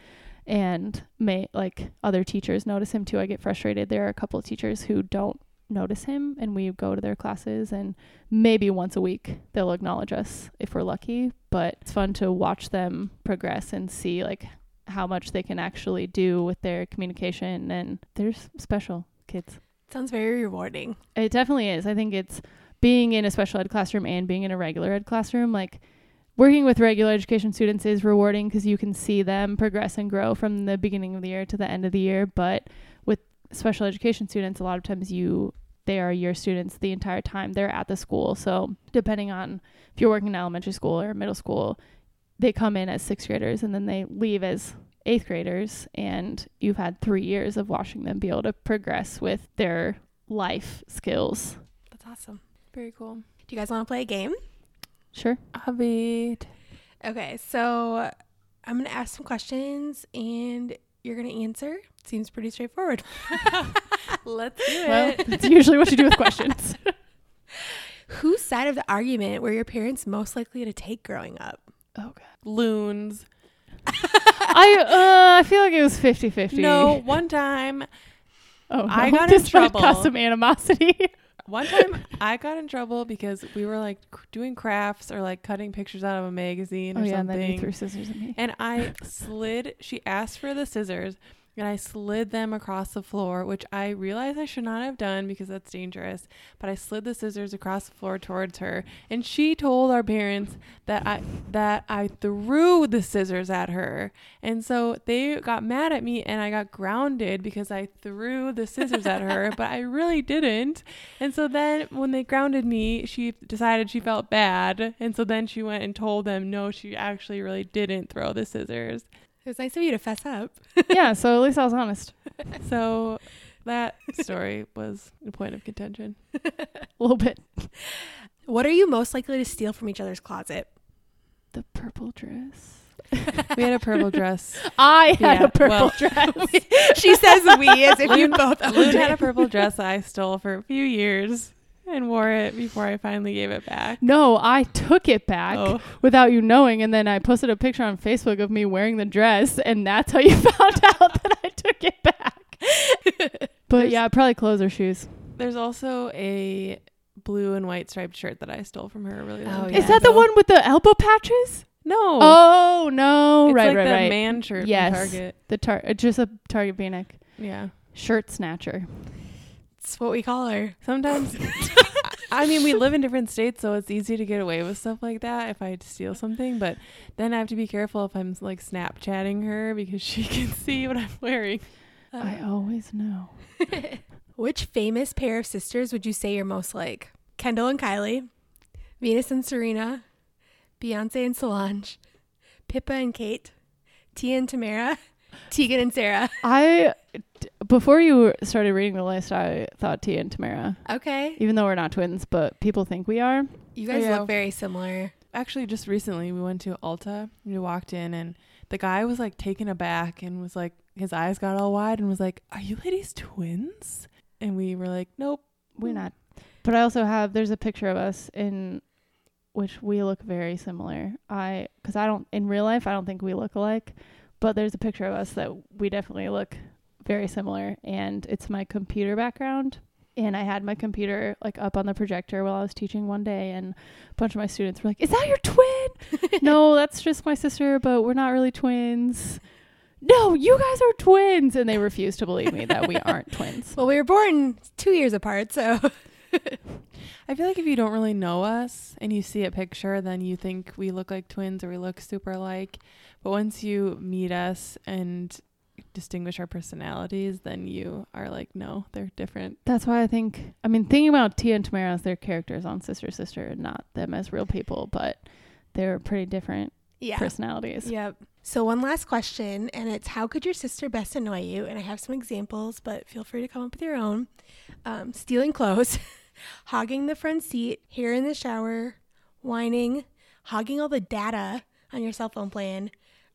and may like other teachers notice him too. I get frustrated. There are a couple of teachers who don't notice him and we go to their classes and maybe once a week they'll acknowledge us if we're lucky but it's fun to watch them progress and see like how much they can actually do with their communication and they're special kids Sounds very rewarding. it definitely is i think it's being in a special ed classroom and being in a regular ed classroom like working with regular education students is rewarding because you can see them progress and grow from the beginning of the year to the end of the year but special education students a lot of times you they are your students the entire time they're at the school so depending on if you're working in elementary school or middle school they come in as sixth graders and then they leave as eighth graders and you've had three years of watching them be able to progress with their life skills That's awesome. Very cool. Do you guys want to play a game? sure Abid. Okay, so I'm going to ask some questions and you're going to answer. Seems pretty straightforward. Let's do well it. that's usually what you do with questions Whose side of the argument were your parents most likely to take growing up? oh god Loons. i uh, i feel like it was 50-50 No, one time, oh no. I got in this cause trouble. some animosity one time I got in trouble because we were like doing crafts or like cutting pictures out of a magazine oh or yeah and then you something. threw scissors at me And I slid, she asked for the scissors, and I slid them across the floor, which I realized I should not have done because that's dangerous. But I slid the scissors across the floor towards her, and she told our parents that I that I threw the scissors at her. And so they got mad at me and I got grounded because I threw the scissors at her, but I really didn't. And so then when they grounded me, she decided she felt bad. And so then she went and told them, no, she actually really didn't throw the scissors. It was nice of you to fess up. yeah so at least i was honest So that story was a point of contention. a little bit What are you most likely to steal from each other's closet? the purple dress We had a purple dress. i had Yeah, a purple well- dress she says we as if you both owned had a purple dress I stole for a few years and wore it before I finally gave it back. no i took it back Oh. without you knowing and then i posted a picture on facebook of me wearing the dress and that's how you found out that i took it back but yeah probably clothes or shoes There's also a blue and white striped shirt that I stole from her really Oh, yeah. is that the one with the elbow patches No. oh no it's right like right the right man shirt Yes. from Target. the tar uh, just a target v-neck Yeah. shirt snatcher It's what we call her. Sometimes I mean we live in different states so it's easy to get away with stuff like that if I steal something, but then I have to be careful if I'm like Snapchatting her because she can see what I'm wearing. i always know Which famous pair of sisters would you say you're most like? Kendall and Kylie, Venus and Serena, Beyonce and Solange, Pippa and Kate, Tia and Tamara, Tegan and Sara. i d- before you started reading the list i thought tia and tamara Okay. even though we're not twins but people think we are You guys Yeah. look very similar. actually just recently we went to Ulta. We walked in and the guy was like taken aback and was like his eyes got all wide and was like, "Are you ladies twins?" And we were like, "Nope." We're not. But I also have there's a picture of us in which we look very similar. I cuz I don't in real life I don't think we look alike, but there's a picture of us that we definitely look very similar and it's my computer background and I had my computer like up on the projector while I was teaching one day and a bunch of my students were like, "Is that your twin?" no, that's just my sister, but we're not really twins. No, you guys are twins and they refused to believe me that we aren't twins. Well, we were born two years apart, so I feel like if you don't really know us and you see a picture, then you think we look like twins or we look super alike. But once you meet us and distinguish our personalities, then you are like, no, they're different. That's why I think I mean thinking about Tia and Tamara as their characters on Sister Sister and not them as real people, but they're pretty different yeah. personalities. Yep. So one last question, and it's how could your sister best annoy you? And I have some examples, but feel free to come up with your own. Um, stealing clothes, hogging the front seat, hair in the shower, whining, hogging all the data on your cell phone plan,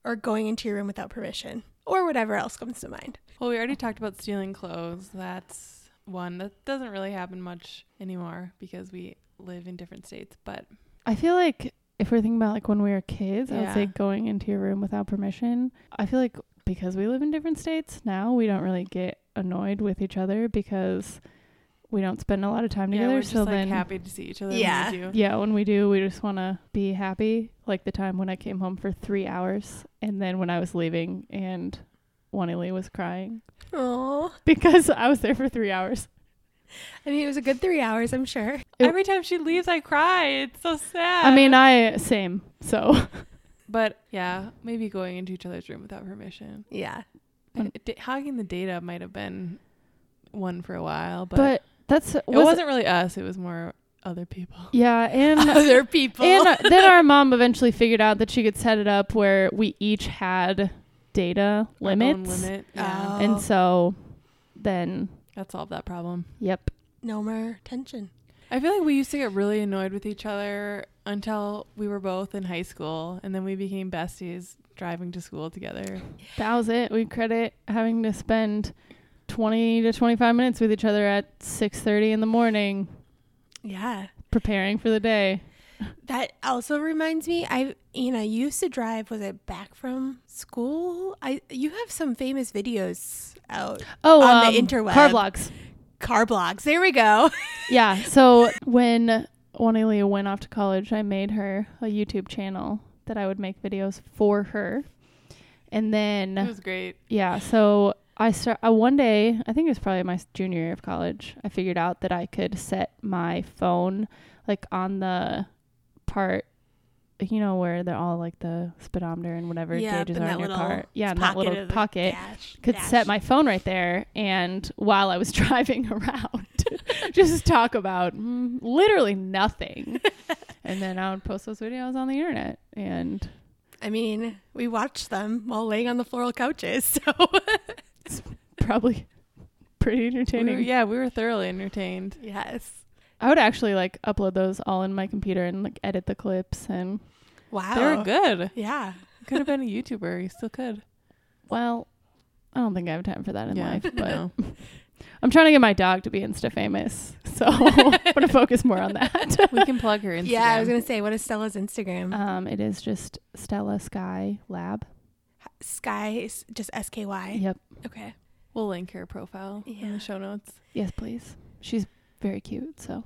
or going into your room without permission, or whatever else comes to mind. Well, we already talked about stealing clothes. That's one that doesn't really happen much anymore because we live in different states. But I feel like if we're thinking about like when we were kids, I would say going into your room without permission. I feel like because we live in different states now, we don't really get annoyed with each other because we don't spend a lot of time yeah, together. we're just so like then happy to see each other. Yeah. When we do. Yeah, when we do, we just want to be happy. Like the time when I came home for three hours, and then when I was leaving, and Wani Lee was crying Oh, because I was there for three hours. I mean, it was a good three hours, I'm sure. It- Every time she leaves, I cry. It's so sad. I mean, I same. So but yeah, maybe going into each other's room without permission. Yeah. Hogging the data might have been one for a while, but, but, that's it was- wasn't really us. It was more other people. Yeah, and Other people. and uh, then our mom eventually figured out that she could set it up where we each had data Our limits, limit. Yeah, Oh. and so then that solved that problem. yep. no more tension. I feel like we used to get really annoyed with each other until we were both in high school, and then we became besties driving to school together. That was it. We credit having to spend 20 to 25 minutes with each other at 6:30 in the morning Yeah. preparing for the day. That also reminds me, I you know, I used to drive, was it back from school? I you have some famous videos out. Oh, On the um, interweb. car blogs. Car blogs. There we go. Yeah. So when Juanilea went off to college, I made her a YouTube channel that I would make videos for her. And then It was great. Yeah, so I start uh, one day. I think it was probably my junior year of college. I figured out that I could set my phone like on the part, you know, where they're all like the speedometer and whatever Yep, gauges are in your car. Yeah, in that little pocket. dash- Could dash. set my phone right there, and while I was driving around, just talk about mm, literally nothing, and then I would post those videos on the internet. And I mean, we watched them while laying on the floral couches. So probably pretty We were- entertaining. yeah, we were thoroughly entertained. yes. I would actually like upload those all in my computer and like edit the clips and Wow. They were good. Yeah. Could have been a YouTuber. You still could. well, I don't think I have time for that in yeah, life, but no. I'm trying to get my dog to be Insta famous. So I'm gonna focus more on that. we can plug her Instagram. Yeah, I was gonna say, what is Stella's Instagram? Um, it is just Stella Sky Lab. Sky is just S K Y. Yep. Okay. We'll link her profile in the show notes. Yes, please. She's very cute. So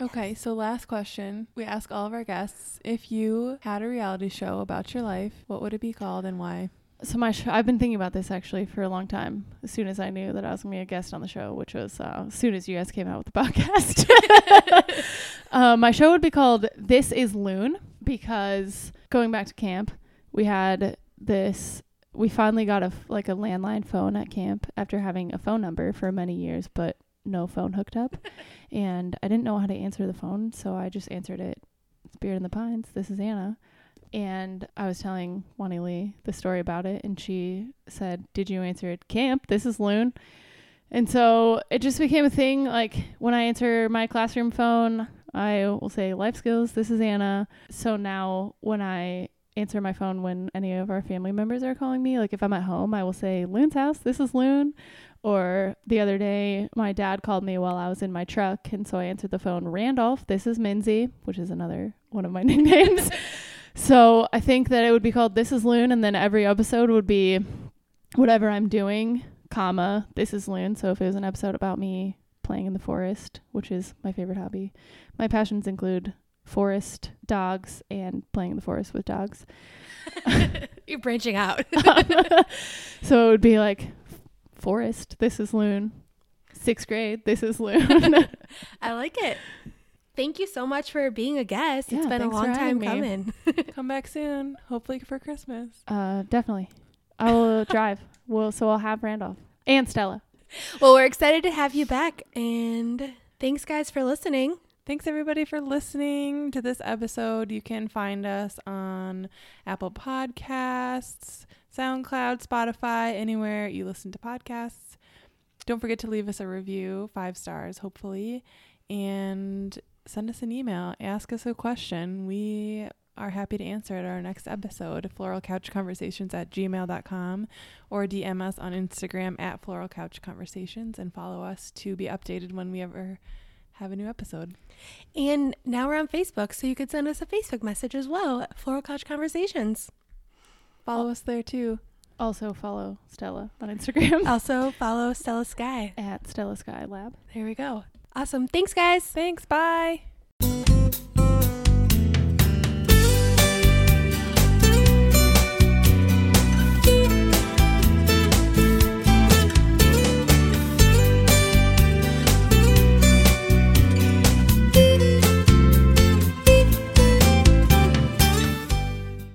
Okay, so last question. We ask all of our guests if you had a reality show about your life, what would it be called and why? so my sh- I've been thinking about this actually for a long time. As soon as I knew that I was gonna be a guest on the show, which was uh, as soon as you guys came out with the podcast. uh, my show would be called "This Is Loon" because going back to camp, we had this. We finally got a like a landline phone at camp after having a phone number for many years, but no phone hooked up, and I didn't know how to answer the phone, so I just answered it. Spirit in the Pines. This is Anna. And I was telling Wani Lee the story about it, and she said, Did you answer at camp? This is Loon. And so it just became a thing. Like when I answer my classroom phone, I will say life skills. This is Anna. So now when I answer my phone when any of our family members are calling me, like if I'm at home, I will say Loon's house. This is Loon. Or the other day, my dad called me while I was in my truck, and so I answered the phone. Randolph, this is Minzy, which is another one of my nicknames. so I think that it would be called This is Loon, and then every episode would be whatever I'm doing, comma, This is Loon. So if it was an episode about me playing in the forest, which is my favorite hobby, my passions include forest, dogs, and playing in the forest with dogs. You're branching out. so it would be like forest, this is Loon. Sixth grade, this is Loon. I like it. Thank you so much for being a guest. It's been a thanks long time me. coming. Come back soon, hopefully for Christmas. uh, definitely. I will drive. Well, so I'll have Randolph and Stella. Well, we're excited to have you back. And thanks, guys, for listening. Thanks everybody for listening to this episode. You can find us on Apple Podcasts, SoundCloud, Spotify, anywhere you listen to podcasts. Don't forget to leave us a review, five stars, hopefully, and send us an email. Ask us a question. We are happy to answer it at our next episode, floralcouchconversations at gmail.com, or DM us on Instagram at floralcouchconversations and follow us to be updated when we ever have a new episode. And now we're on Facebook, so you could send us a Facebook message as well at Floral Couch Conversations. Follow us there too. Also follow Stella on Instagram Also, follow Stella Sky. at Stella Sky Lab. There we go. Awesome. Thanks, guys. Thanks. Bye.